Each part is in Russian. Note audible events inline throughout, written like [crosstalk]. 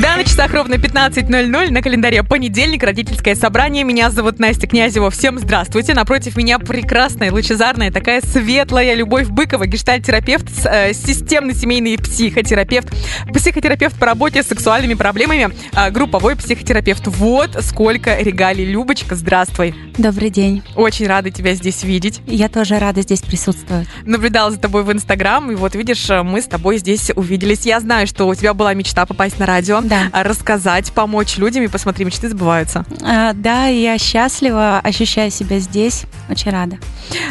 Да, на часах ровно 15.00 на календаре понедельник, родительское собрание. Меня зовут Настя Князева. Всем здравствуйте. Напротив меня прекрасная, лучезарная, такая светлая Любовь Быкова, гештальтерапевт, э, системный семейный психотерапевт, психотерапевт по работе с сексуальными проблемами, э, групповой психотерапевт. Вот сколько регалий. Любочка, здравствуй. Добрый день. Очень рада тебя здесь видеть. Я тоже рада здесь присутствовать. Наблюдала за тобой в Инстаграм, и вот видишь, мы с тобой здесь увиделись. Я знаю, что у тебя была мечта попасть на радио Да. рассказать, помочь людям, и посмотри, мечты сбываются. А, да, я счастлива, ощущаю себя здесь. Очень рада.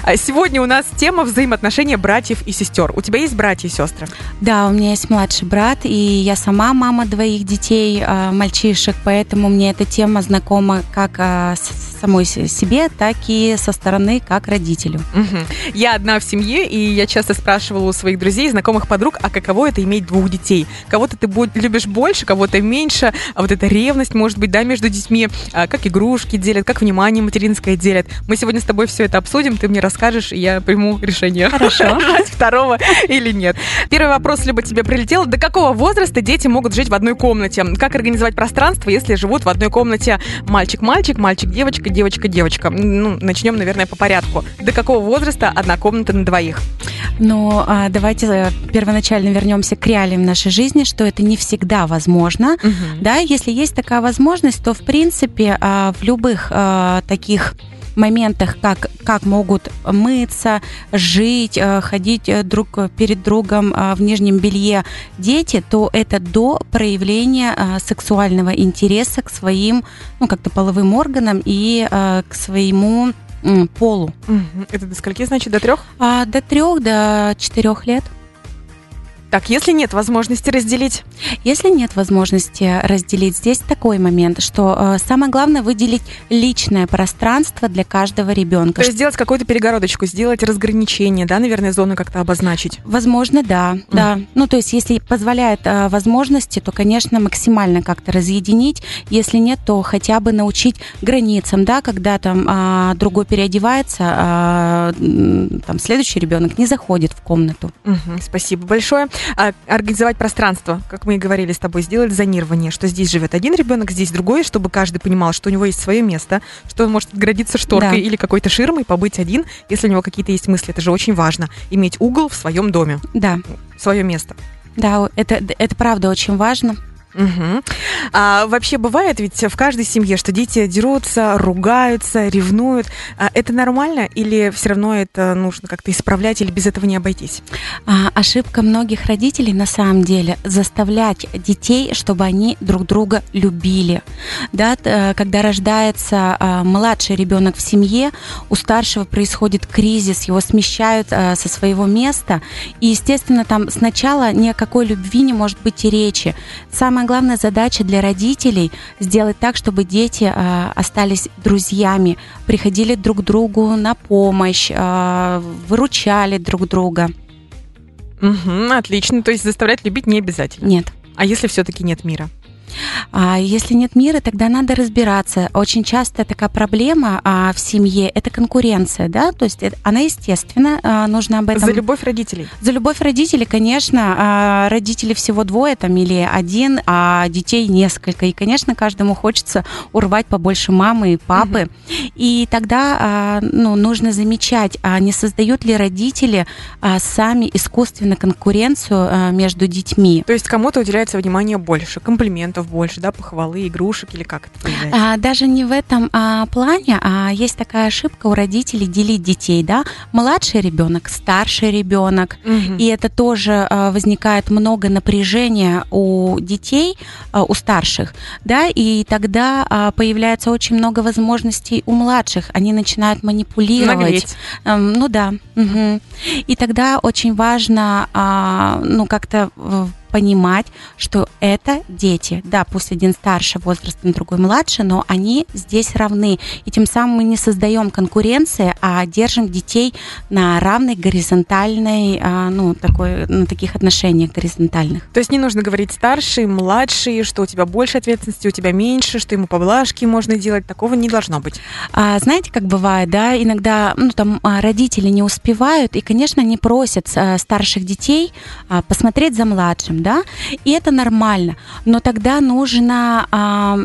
А, Сегодня у нас тема взаимоотношения братьев и сестер. У тебя есть братья и сестры? Да, у меня есть младший брат, и я сама мама двоих детей, а, мальчишек, поэтому мне эта тема знакома как а, самой се- себе, так и со стороны как родителю. Мгм. Я одна в семье, и я часто спрашивала у своих друзей, знакомых подруг, а каково это иметь двух детей? Кого-то ты любишь больше, кого-то меньше, а вот эта ревность, может быть, да, между детьми, а, как игрушки делят, как внимание материнское делят. Мы сегодня с тобой все это обсудим, ты мне расскажешь, и я приму решение. Хорошо. [laughs] Рожать второго или нет. Первый вопрос, либо тебе прилетел. До какого возраста дети могут жить в одной комнате? Как организовать пространство, если живут в одной комнате мальчик-мальчик, мальчик-девочка, девочка-девочка? Ну, начнем, наверное, по порядку. До какого возраста одна комната на двоих? Но а, давайте э, первоначально вернемся к реалиям нашей жизни, что это не всегда возможно. Да, если есть такая возможность, то в принципе а, в любых а, таких моментах, как, как могут мыться, жить, а, ходить э, друг перед другом в нижнем белье дети, то это до проявления сексуального интереса к своим, ну, как-то половым органам и к своему полу. Это до скольки, значит, до трех? А, до трех, до четырех лет. Так, если нет возможности разделить, Если нет возможности разделить, здесь такой момент, что э, самое главное выделить личное пространство для каждого ребенка. то есть сделать какую-то перегородочку, сделать разграничение, да, наверное, зону как-то обозначить. Возможно, да, да. Ну, то есть, если позволяет э, возможности, то, конечно, максимально как-то разъединить. Если нет, то хотя бы научить границам, да, когда там а, другой переодевается, м, там следующий ребенок не заходит в комнату. Мгм, спасибо большое. А, организовать пространство, как мы и говорили с тобой, сделать зонирование, что здесь живет один ребенок, здесь другой, чтобы каждый понимал, что у него есть свое место, что он может отгородиться шторкой Да. или какой-то ширмой, побыть один, если у него какие-то есть мысли. Это же очень важно. Иметь угол в своем доме, Да, свое место. да, это, это правда очень важно. Мгм. А вообще бывает ведь в каждой семье, что дети дерутся, ругаются, ревнуют. А это нормально или все равно это нужно как-то исправлять или без этого не обойтись? А, ошибка многих родителей на самом деле заставлять детей, чтобы они друг друга любили. Да, э, когда рождается а, младший ребенок в семье, у старшего происходит кризис, его смещают а, со своего места, и естественно там сначала ни о какой любви не может быть и речи. Самая главная задача для родителей сделать так, чтобы дети а, остались друзьями, приходили друг к другу на помощь, а, выручали друг друга. Мгм, отлично. То есть заставлять любить не обязательно. Нет. А если все-таки нет мира? А если нет мира, тогда надо разбираться. Очень часто такая проблема а, в семье – это конкуренция, да, то есть это- она естественно, а, нужно об этом... За любовь родителей. За любовь родителей, конечно, а, родителей всего двое там или один, а детей несколько. И, конечно, каждому хочется урвать побольше мамы и папы. И тогда а, ну, нужно замечать, а не создают ли родители а, сами искусственно конкуренцию а, между детьми. То есть кому-то уделяется внимание больше, комплиментов больше, да, похвалы, игрушек или как это появляется? А, даже не в этом а, плане, а есть такая ошибка у родителей делить детей, да, младший ребенок, старший ребенок, Мгм. и это тоже а, возникает много напряжения у детей, а, у старших, да, и тогда а, появляется очень много возможностей у младших, они начинают манипулировать. Наглеть. Эм, ну да. мгм. И тогда очень важно, а, ну как-то понимать, что это дети. Да, пусть один старше возрастом, другой младше, но они здесь равны. И тем самым мы не создаем конкуренции, а держим детей на равной горизонтальной, а, ну, такой, на таких отношениях горизонтальных. То есть не нужно говорить старший, младший, что у тебя больше ответственности, у тебя меньше, что ему поблажки можно делать. Такого не должно быть. А, знаете, как бывает, да, иногда ну, там, а, родители не успевают, и, конечно, не просят а, старших детей посмотреть за младшим, да, и это нормально. Но тогда нужно а,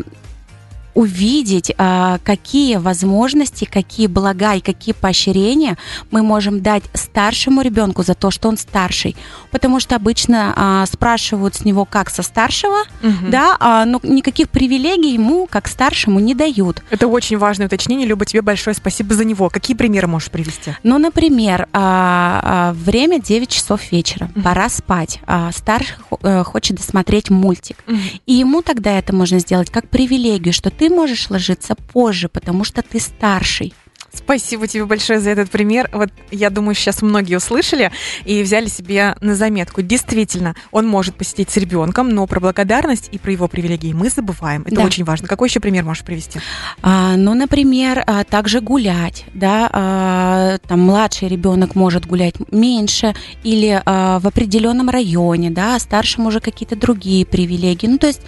увидеть, а, какие возможности, какие блага и какие поощрения мы можем дать старшему ребенку за то, что он старший. Потому что обычно а, спрашивают с него как со старшего, угу. да, а, но никаких привилегий ему, как старшему, не дают. Это очень важное уточнение. Люба, тебе большое спасибо за него. Какие примеры можешь привести? Ну, например, время 9 часов вечера, угу. пора спать. Старший э, хочет досмотреть мультик. Угу. И ему тогда это можно сделать как привилегию, что ты можешь ложиться позже, потому что ты старший. Спасибо тебе большое за этот пример. Вот я думаю, сейчас многие услышали и взяли себе на заметку. Действительно, он может посидеть с ребенком, но про благодарность и про его привилегии мы забываем. Это да. очень важно. Какой еще пример можешь привести? А, ну, например, а, также гулять, да, а, там младший ребенок может гулять меньше или а, в определенном районе, да, а старшему уже какие-то другие привилегии. Ну, то есть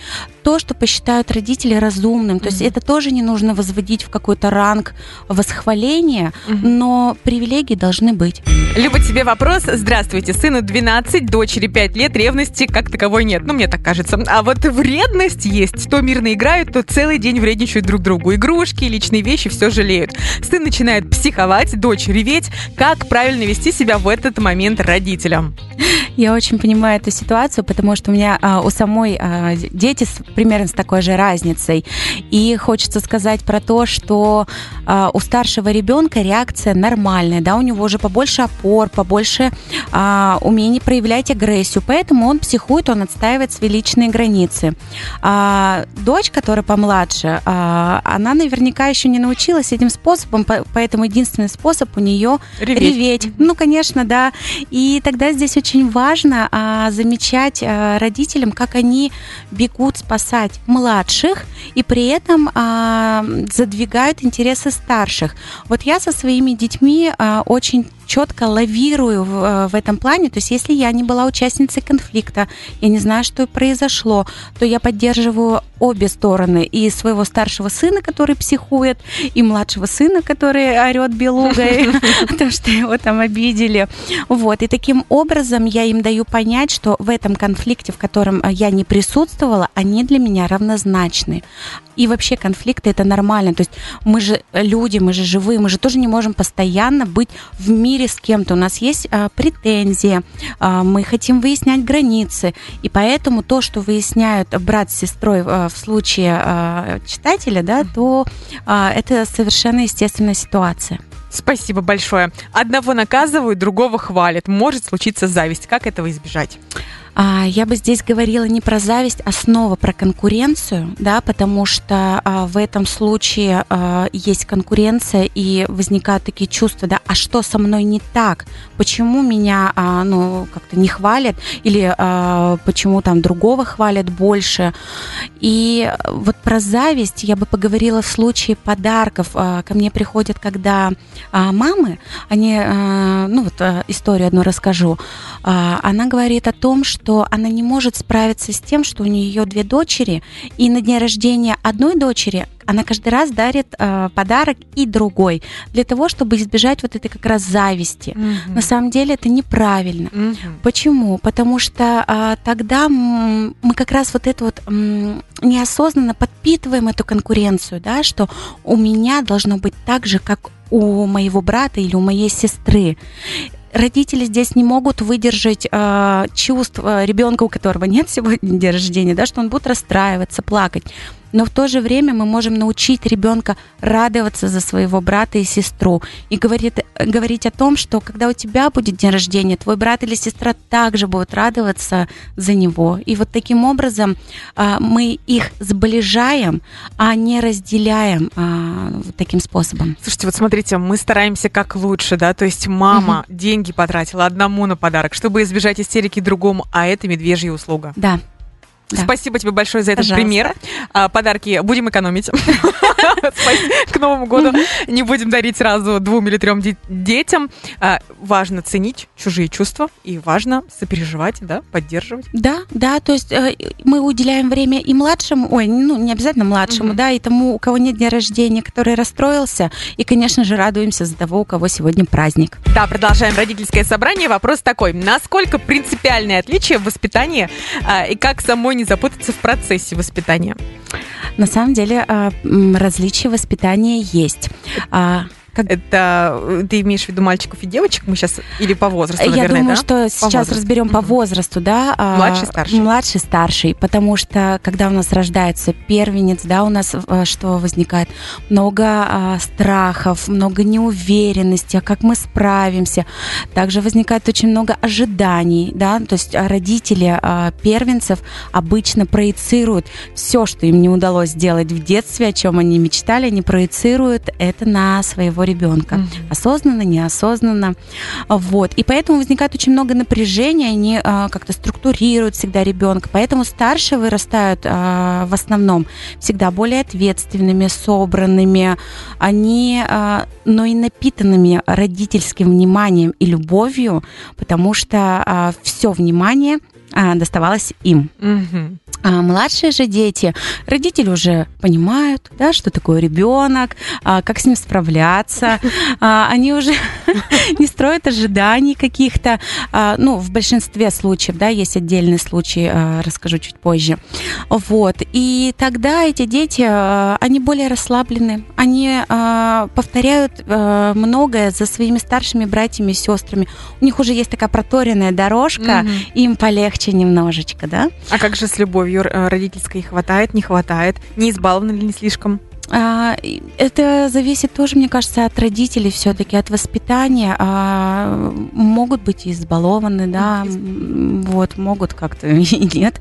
то, что посчитают родители разумным. То mm-hmm. есть это тоже не нужно возводить в какой-то ранг восхваления, mm-hmm. но привилегии должны быть. Люба, тебе вопрос. Здравствуйте. Сыну 12, дочери 5 лет, ревности как таковой нет. Ну, мне так кажется. А вот вредность есть. То мирно играют, то целый день вредничают друг другу. Игрушки, личные вещи, все жалеют. Сын начинает психовать, дочь реветь. Как правильно вести себя в этот момент родителям? Я очень понимаю эту ситуацию, потому что у меня а, у самой а, дети с, примерно с такой же разницей. И хочется сказать про то, что а, у старшего ребенка реакция нормальная, да, у него уже побольше опор, побольше а, умений проявлять агрессию, поэтому он психует, он отстаивает свои личные границы. А, дочь, которая помладше, а, она наверняка еще не научилась этим способом, поэтому единственный способ у нее реветь. реветь. Ну, конечно, да. И тогда здесь очень важно а, замечать а, родителям, как они бегут спасать младших и при этом а, задвигают интересы старших. Вот я со своими детьми а, очень четко лавирую в, э, в этом плане. То есть, если я не была участницей конфликта, я не знаю, что произошло, то я поддерживаю обе стороны. И своего старшего сына, который психует, и младшего сына, который орет белугой, [laughs] [laughs] то, что его там обидели. Вот. И таким образом я им даю понять, что в этом конфликте, в котором э, я не присутствовала, они для меня равнозначны. И вообще конфликты это нормально. То есть мы же люди, мы же живые, мы же тоже не можем постоянно быть в мире с кем-то. У нас есть а, претензии, а, мы хотим выяснять границы. И поэтому то, что выясняют брат с сестрой а, в случае читателя, да, то это совершенно естественная ситуация. Спасибо большое. Одного наказывают, другого хвалят. Может случиться зависть. Как этого избежать? А, я бы здесь говорила не про зависть, а снова про конкуренцию, да, потому что а, в этом случае а, есть конкуренция и возникают такие чувства, да, а что со мной не так? Почему меня, ну, как-то не хвалят или почему там другого хвалят больше? И вот про зависть я бы поговорила в случае подарков. Ко мне приходят, когда мамы, они, ну вот историю одну расскажу, она говорит о том, что что она не может справиться с тем, что у нее две дочери, и на день рождения одной дочери она каждый раз дарит э, подарок и другой для того, чтобы избежать вот этой как раз зависти. Угу. На самом деле это неправильно. Угу. Почему? Потому что э, тогда мы как раз вот это вот э, неосознанно подпитываем эту конкуренцию, да, что у меня должно быть так же, как у моего брата или у моей сестры родители здесь не могут выдержать э, чувств э, ребенка, у которого нет сегодня день рождения, да, что он будет расстраиваться, плакать. Но в то же время мы можем научить ребенка радоваться за своего брата и сестру и говорить, говорить о том, что когда у тебя будет день рождения, твой брат или сестра также будут радоваться за него. И вот таким образом а, мы их сближаем, а не разделяем а, таким способом. Слушайте, вот смотрите, мы стараемся как лучше, да, то есть мама угу. деньги потратила одному на подарок, чтобы избежать истерики другому, а это медвежья услуга. Да. Да. Спасибо тебе большое за этот Пожалуйста. пример. А, подарки будем экономить. [laughs] К Новому году не будем дарить сразу двум или трем детям. А, важно ценить чужие чувства и важно сопереживать, да, поддерживать. Да, да, то есть э, мы уделяем время и младшему, ой, ну не обязательно младшему, да, и тому, у кого нет дня рождения, который расстроился, и, конечно же, радуемся за того, у кого сегодня праздник. Да, продолжаем родительское собрание. Вопрос такой: насколько принципиальное отличие в воспитании а, и как самой не запутаться в процессе воспитания? На самом деле а, различия воспитания есть. А, как... Это э, ты имеешь в виду мальчиков и девочек? Мы сейчас или по возрасту, наверное, Я думаю, да? что по сейчас возрасту. разберем mm-hmm. по возрасту, да? А, младший, старший. Младший, старший, потому что когда у нас рождается первенец, да, у нас э, что возникает? Много а, страхов, много неуверенности, а как мы справимся. Также возникает очень много ожиданий, да, то есть родители а, первенцев обычно проецируют все, что им не удалось сделать в детстве, о чем они мечтали, они проецируют это на своего ребенка. Mm-hmm. Осознанно, неосознанно. Вот. И поэтому возникает очень много напряжения, они а, как-то структурируют всегда ребенка. Поэтому старшие вырастают а, в основном всегда более ответственными, собранными, они, а, но и напитанными родительским вниманием и любовью, потому что а, все внимание доставалось им. Mm-hmm. А младшие же дети, родители уже понимают, да, что такое ребенок, а, как с ним справляться. А, они уже [laughs] не строят ожиданий каких-то. А, ну, в большинстве случаев, да, есть отдельный случай, а, расскажу чуть позже. Вот. И тогда эти дети, а, они более расслаблены, они а, повторяют а, многое за своими старшими братьями и сестрами. У них уже есть такая проторенная дорожка, mm-hmm. им полегче немножечко, да. А как же с любовью? э, родительской хватает, не хватает? Не избалованы ли не слишком? А, это зависит тоже, мне кажется, от родителей все-таки, от воспитания. А, могут быть избалованы, да, вот, могут как-то [laughs] и нет.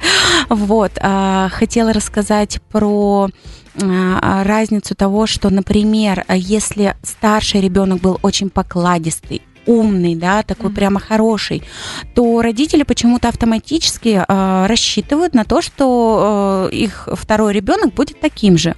Вот, а, хотела рассказать про разницу того, что, например, если старший ребенок был очень покладистый, умный, да, такой mm-hmm. прямо хороший, то родители почему-то автоматически э, рассчитывают на то, что э, их второй ребенок будет таким же,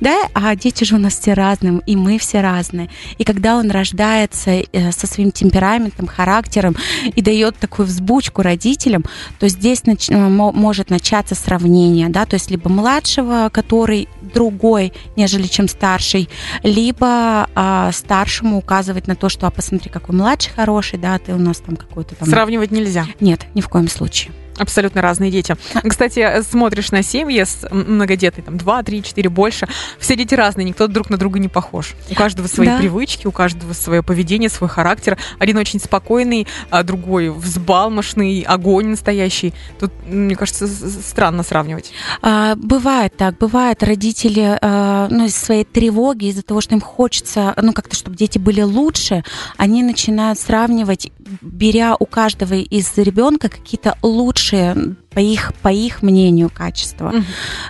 да, а дети же у нас все разные, и мы все разные, и когда он рождается э, со своим темпераментом, характером и дает такую взбучку родителям, то здесь нач- э, может начаться сравнение, да, то есть либо младшего, который другой, нежели чем старший, либо э, старшему указывать на то, что, а посмотри, какой младший младший хороший, да, ты у нас там какой-то там... Сравнивать нельзя? Нет, ни в коем случае. Абсолютно разные дети. Кстати, смотришь на семьи с многодетной, там, 2, 3, 4, больше. Все дети разные, никто друг на друга не похож. У каждого свои да. привычки, у каждого свое поведение, свой характер. Один очень спокойный, а другой взбалмошный, огонь настоящий. Тут, мне кажется, странно сравнивать. А, бывает так, бывает. Родители, а, ну, из своей тревоги, из-за того, что им хочется, ну, как-то, чтобы дети были лучше, они начинают сравнивать, беря у каждого из ребенка какие-то лучшие лучшие по их, по их мнению, качества. Угу.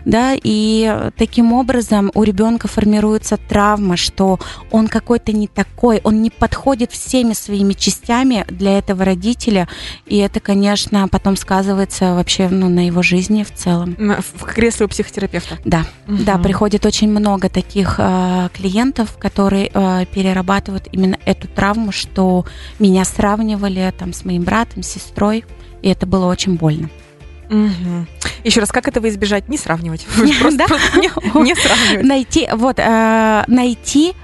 Да, и таким образом у ребенка формируется травма, что он какой-то не такой, он не подходит всеми своими частями для этого родителя, и это, конечно, потом сказывается вообще ну, на его жизни в целом. В кресле у психотерапевта? Да, угу. да, приходит очень много таких э, клиентов, которые э, перерабатывают именно эту травму, что меня сравнивали там с моим братом, сестрой, и это было очень больно. Угу. Еще раз, как этого избежать? Не сравнивать. [laughs] Просто, [laughs] [laughs] не, сравнивать. Найти, вот, э, найти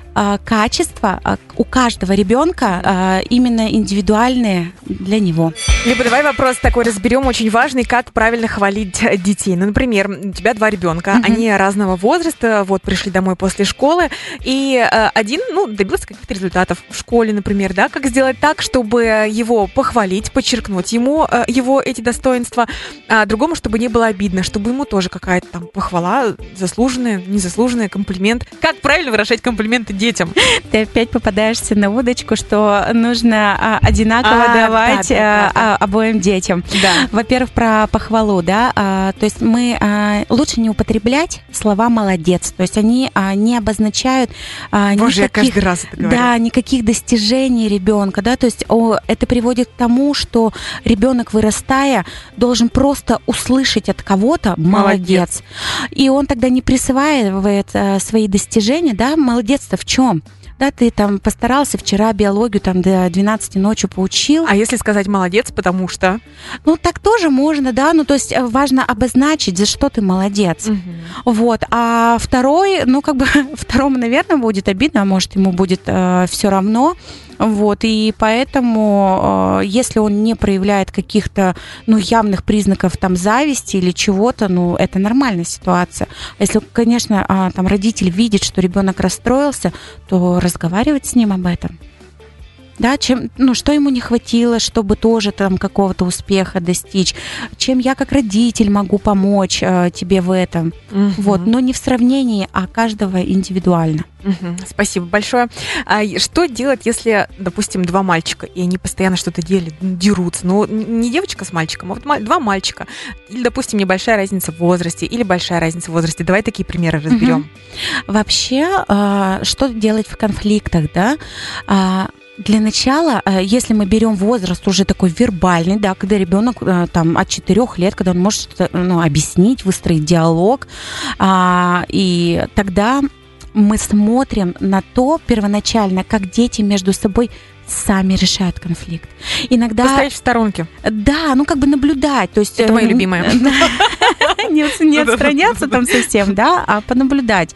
качества а, у каждого ребенка а, именно индивидуальные для него. Либо давай вопрос такой разберем, очень важный, как правильно хвалить детей. Ну, например, у тебя два ребенка, mm-hmm. они разного возраста, вот пришли домой после школы, и э, один, ну, добился каких-то результатов в школе, например, да, как сделать так, чтобы его похвалить, подчеркнуть ему э, его эти достоинства, а другому, чтобы не было обидно, чтобы ему тоже какая-то там похвала, заслуженная, незаслуженная, комплимент. Как правильно выражать комплименты детям? [laughs] Ты опять попадаешься на удочку, что нужно а, одинаково а, давать да, да, да, да. обоим детям. Да. Во-первых, про похвалу, да, а, то есть мы а, лучше не употреблять слова молодец, то есть они а, не обозначают а, Боже, никаких, я каждый раз это говорю. да, никаких достижений ребенка, да, то есть о, это приводит к тому, что ребенок вырастая должен просто услышать от кого-то молодец, молодец. и он тогда не присваивает а, свои достижения, да, молодец-то в чем? да, ты там постарался вчера биологию там до 12 ночью поучил. А если сказать молодец, потому что? Ну, так тоже можно, да, ну, то есть э, важно обозначить, за что ты молодец. Угу. Вот, а второй, ну, как бы, [laughs] второму, наверное, будет обидно, а может, ему будет э, все равно, вот, и поэтому, э, если он не проявляет каких-то, ну, явных признаков там зависти или чего-то, ну, это нормальная ситуация. Если, конечно, а, там родитель видит, что ребенок расстроился, то разговаривать с ним об этом да, чем, ну, что ему не хватило, чтобы тоже там какого-то успеха достичь, чем я как родитель могу помочь э, тебе в этом, угу. вот, но не в сравнении, а каждого индивидуально. Угу. Спасибо большое. А что делать, если, допустим, два мальчика, и они постоянно что-то делят, дерутся, ну, не девочка с мальчиком, а вот два мальчика, или, допустим, небольшая разница в возрасте, или большая разница в возрасте, давай такие примеры разберем. Угу. Вообще, э, что делать в конфликтах, да? А, для начала, э, если мы берем возраст уже такой вербальный, да, когда ребенок э, там от 4 лет, когда он может ну, объяснить, выстроить диалог, а, и тогда мы смотрим на то первоначально, как дети между собой сами решают конфликт. Иногда... Постоять в сторонке. Да, ну как бы наблюдать. То есть, Это мои любимые. Не отстраняться там совсем, да, а понаблюдать.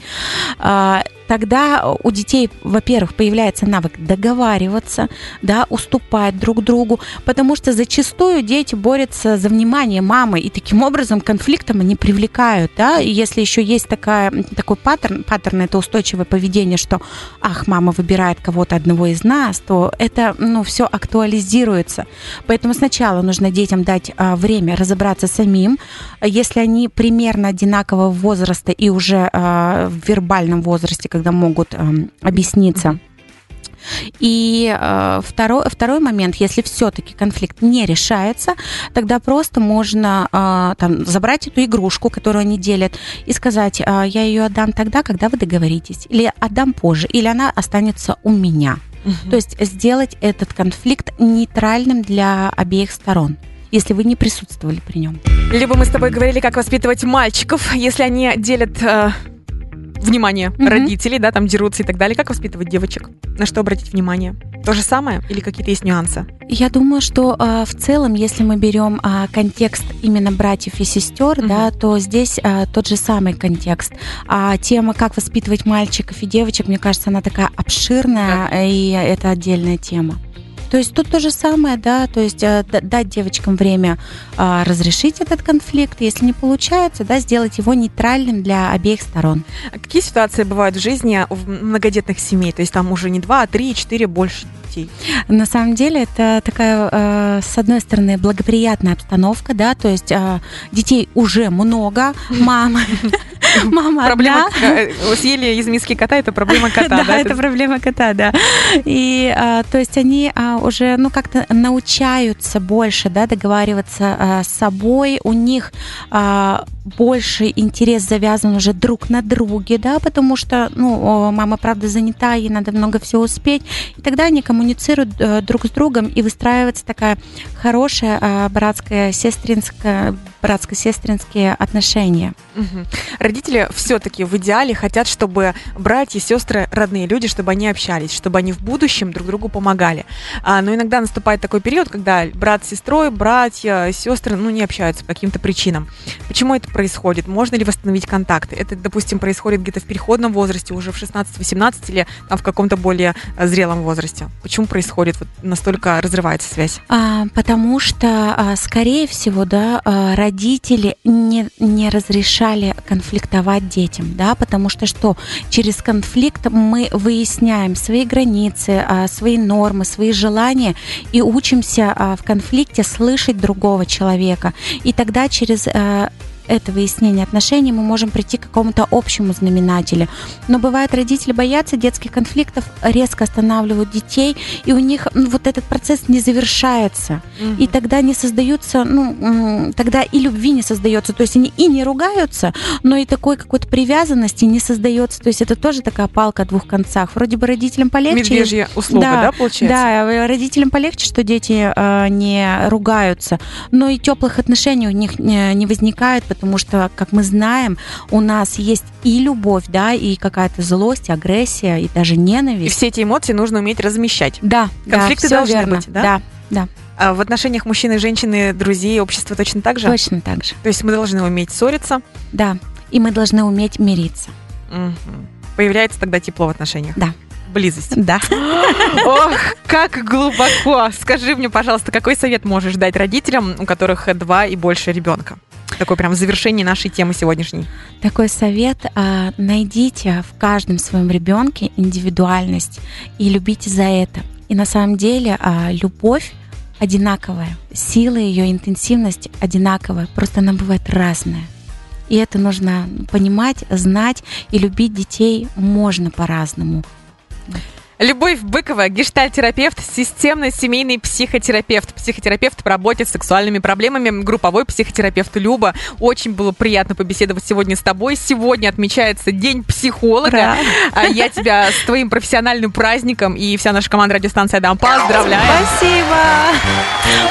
Тогда у детей, во-первых, появляется навык договариваться, да, уступать друг другу, потому что зачастую дети борются за внимание мамы, и таким образом конфликтом они привлекают, да, и если еще есть такая, такой паттерн, паттерн это устойчивое поведение, что, ах, мама выбирает кого-то одного из нас, то это, ну, все актуализируется. Поэтому сначала нужно детям дать а, время разобраться самим, если они примерно одинакового возраста и уже а, в вербальном возрасте, когда могут э, объясниться. И э, второй, второй момент, если все-таки конфликт не решается, тогда просто можно э, там, забрать эту игрушку, которую они делят, и сказать, э, я ее отдам тогда, когда вы договоритесь, или отдам позже, или она останется у меня. Угу. То есть сделать этот конфликт нейтральным для обеих сторон если вы не присутствовали при нем. Либо мы с тобой говорили, как воспитывать мальчиков, если они делят э, внимание mm-hmm. родителей, да, там дерутся и так далее. Как воспитывать девочек? На что обратить внимание? То же самое или какие-то есть нюансы? Я думаю, что э, в целом, если мы берем э, контекст именно братьев и сестер, mm-hmm. да, то здесь э, тот же самый контекст. А тема, как воспитывать мальчиков и девочек, мне кажется, она такая обширная, yeah. и это отдельная тема. То есть тут то же самое, да, то есть э, дать девочкам время а, разрешить этот конфликт, если не получается, да, сделать его нейтральным для обеих сторон. А какие ситуации бывают в жизни в многодетных семей? То есть там уже не два, а три, четыре, больше детей? На самом деле это такая, э, с одной стороны, благоприятная обстановка, да, то есть э, детей уже много, мама [laughs] Мама Проблема э, съели из миски кота, это проблема кота, да? это проблема кота, да. И то есть они уже, ну, как-то научаются больше, да, договариваться с собой. У них больше интерес завязан уже друг на друге, да, потому что, ну, мама, правда, занята, ей надо много всего успеть. И тогда они коммуницируют э, друг с другом, и выстраивается такая хорошая братская, сестринская братско-сестринские отношения. Мгм. Родители все-таки в идеале хотят, чтобы братья, сестры, родные люди, чтобы они общались, чтобы они в будущем друг другу помогали. А, но иногда наступает такой период, когда брат с сестрой, братья, сестры, ну, не общаются по каким-то причинам. Почему это происходит? Можно ли восстановить контакты? Это, допустим, происходит где-то в переходном возрасте, уже в 16-18 или там, в каком-то более э, зрелом возрасте? Почему происходит вот настолько разрывается связь? А, потому что, а, скорее всего, да, а, родители не, не разрешали конфликтовать детям, да, потому что что? Через конфликт мы выясняем свои границы, а, свои нормы, свои желания и учимся а, в конфликте слышать другого человека. И тогда через а, это выяснение отношений мы можем прийти к какому-то общему знаменателю. Но бывает, родители боятся детских конфликтов, резко останавливают детей, и у них м, вот этот процесс не завершается. И тогда не создаются, ну, тогда и любви не создается. То есть они и не ругаются, но и такой какой-то привязанности не создается. То есть это тоже такая палка о двух концах. Вроде бы родителям полегче. Медвежья услуга, да, Да, получается? Да, э, родителям полегче, что дети э, не ругаются, но и теплых отношений у них не, не возникает, потому что, как мы знаем, у нас есть и любовь, да, и какая-то злость, агрессия, и даже И ненависть. все эти эмоции нужно уметь размещать. Да, Конфликты да, должны верно. быть, да? Да, да, А в отношениях мужчины, женщины, друзей, общества точно так же? точно так же. То есть мы должны уметь ссориться. Да, и мы должны уметь мириться. Мгм. Появляется тогда тепло в отношениях. Да. Близость. Да. [gasps] Ох, как глубоко. Скажи мне, пожалуйста, какой совет можешь дать родителям, у которых два и больше ребенка? Такой прям в завершении нашей темы сегодняшней. Такой совет. а, Найдите в каждом своем ребенке индивидуальность и любите за это. И на самом деле а, любовь одинаковая, сила ее, интенсивность одинаковая, просто она бывает разная. И это нужно понимать, знать, и любить детей можно по-разному. Любовь Быкова, гештальтерапевт, системный семейный психотерапевт, психотерапевт по работе с сексуальными проблемами, групповой психотерапевт Люба. Очень было приятно побеседовать сегодня с тобой. Сегодня отмечается День психолога. Ура! А Я тебя с твоим профессиональным праздником и вся наша команда радиостанции Адам поздравляем. Спасибо!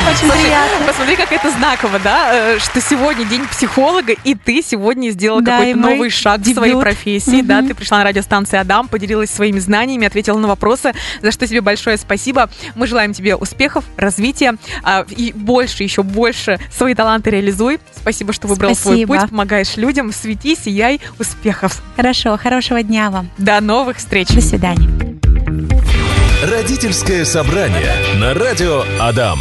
Очень Слушай, приятно. посмотри, как это знаково, да, э, что сегодня день психолога, и ты сегодня сделала Да, какой-то новый шаг в своей дебют. профессии, да, Мгм. ты пришла на радиостанцию Адам, поделилась своими знаниями, ответила на вопросы, за что тебе большое спасибо. Мы желаем тебе успехов, развития а, и больше, еще больше свои таланты реализуй. Спасибо, что выбрал свой Спасибо. путь, помогаешь людям, свети, сияй, успехов. Хорошо, хорошего дня вам. До новых встреч. До свидания. Родительское собрание на радио Адам.